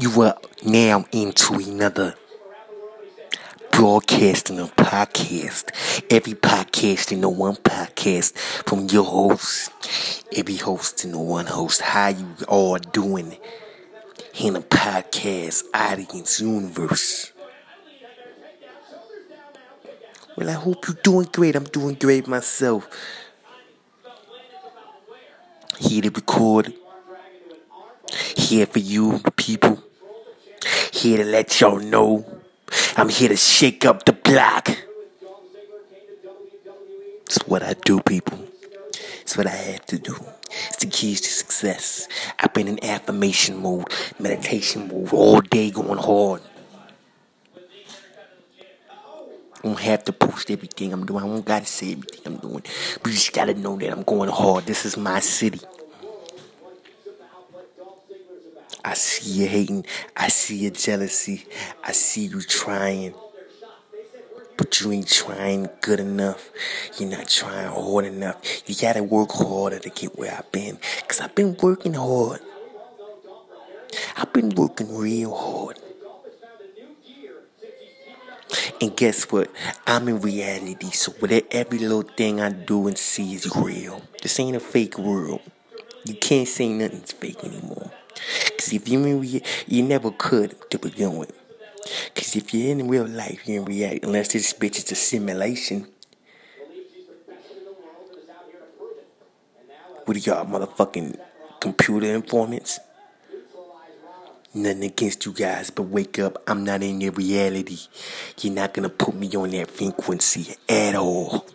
You are now into another broadcasting of podcast. Every podcast in the one podcast from your host. Every host in the one host. How you all doing in the podcast audience universe? Well, I hope you're doing great. I'm doing great myself. Here to record. Here for you, people. Here to let y'all know. I'm here to shake up the block. It's what I do, people. It's what I have to do. It's the keys to success. I've been in affirmation mode, meditation mode all day going hard. I don't have to post everything I'm doing. I don't gotta say everything I'm doing. But you just gotta know that I'm going hard. This is my city. I see you hating. I see your jealousy. I see you trying. But you ain't trying good enough. You're not trying hard enough. You gotta work harder to get where I've been. Cause I've been working hard. I've been working real hard. And guess what? I'm in reality. So whatever every little thing I do and see is real. This ain't a fake world. You can't say nothing's fake anymore. Cause if you in real, you never could to begin with. Cause if you're in real life, you're in reality. Unless this bitch is a simulation. What are y'all motherfucking computer informants? Nothing against you guys, but wake up. I'm not in your reality. You're not gonna put me on that frequency at all.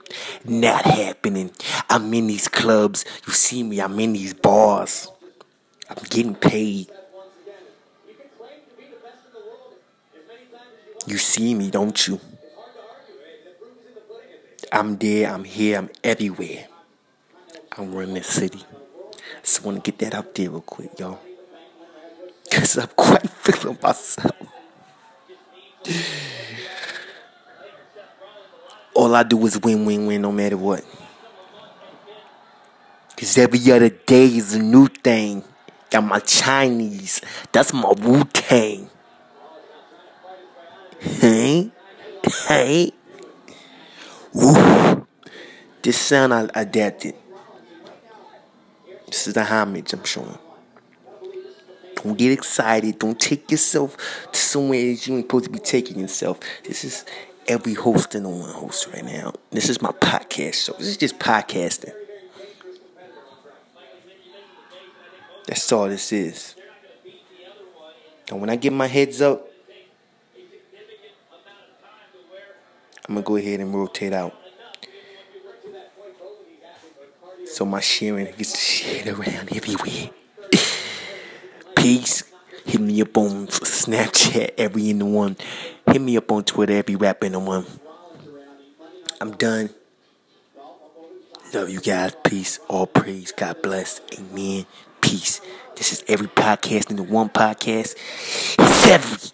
Not happening. I'm in these clubs. You see me, I'm in these bars. I'm getting paid. You see me, don't you? I'm there, I'm here, I'm everywhere. I'm running the city. Just want to get that out there real quick, y'all. Because I'm quite feeling myself. All I do is win, win, win no matter what. Because every other day is a new thing. Got my Chinese. That's my Wu Tang. Hey? Hey? This sound I adapted. This is the homage I'm showing. Don't get excited. Don't take yourself to somewhere you ain't supposed to be taking yourself. This is every host the one host right now. This is my podcast show. This is just podcasting. That's all this is. And when I get my heads up, I'm gonna go ahead and rotate out. So my sharing gets shared around everywhere. Peace. Hit me up on Snapchat, every in the one. Hit me up on Twitter, every rap in the one. I'm done. Love you guys. Peace. All praise. God bless. Amen. Peace. This is every podcast in the one podcast. It's every